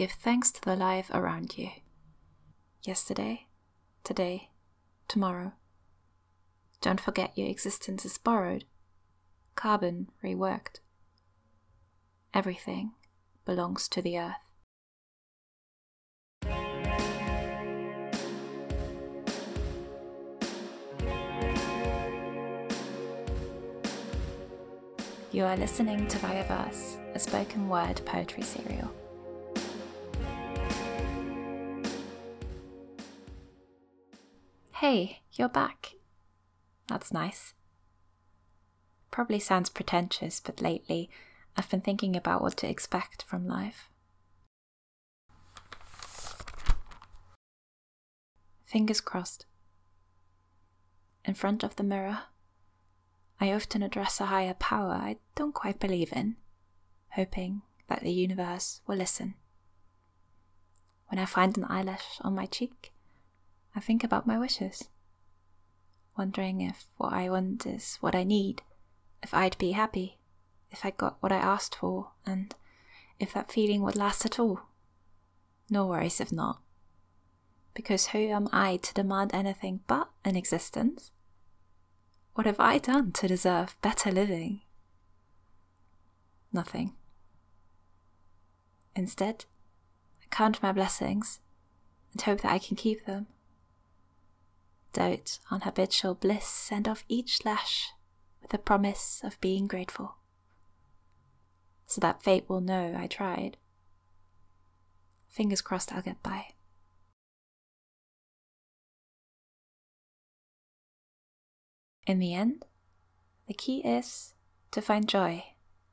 give thanks to the life around you. Yesterday, today, tomorrow. Don't forget your existence is borrowed, carbon reworked. Everything belongs to the earth. You are listening to Via Verse, a spoken word poetry serial. Hey, you're back. That's nice. Probably sounds pretentious, but lately I've been thinking about what to expect from life. Fingers crossed. In front of the mirror, I often address a higher power I don't quite believe in, hoping that the universe will listen. When I find an eyelash on my cheek, I think about my wishes, wondering if what I want is what I need, if I'd be happy, if I got what I asked for, and if that feeling would last at all. No worries if not. Because who am I to demand anything but an existence? What have I done to deserve better living? Nothing. Instead, I count my blessings and hope that I can keep them. Dote on habitual bliss and of each lash with the promise of being grateful. So that fate will know I tried. Fingers crossed I'll get by. In the end, the key is to find joy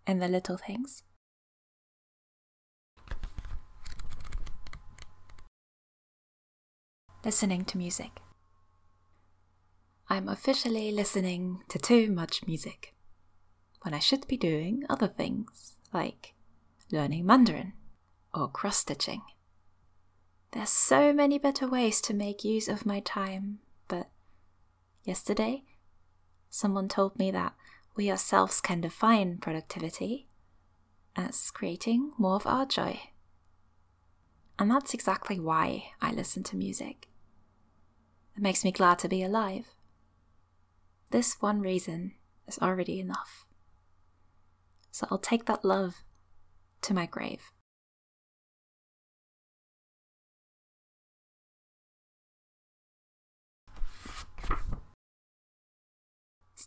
in the little things. Listening to music. I'm officially listening to too much music when I should be doing other things like learning Mandarin or cross stitching. There's so many better ways to make use of my time, but yesterday someone told me that we ourselves can define productivity as creating more of our joy. And that's exactly why I listen to music. It makes me glad to be alive. This one reason is already enough. So I'll take that love to my grave.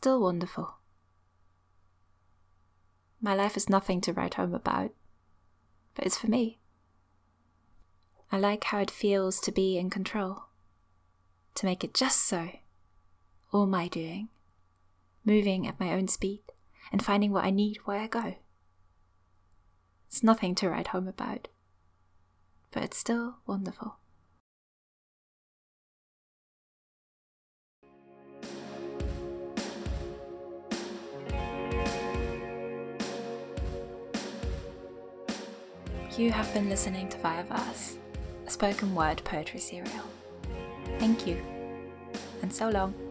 still wonderful. My life is nothing to write home about, but it's for me. I like how it feels to be in control, to make it just so, all my doing, moving at my own speed and finding what I need where I go. It's nothing to write home about, but it's still wonderful. You have been listening to Via Verse, a spoken word poetry serial. Thank you, and so long.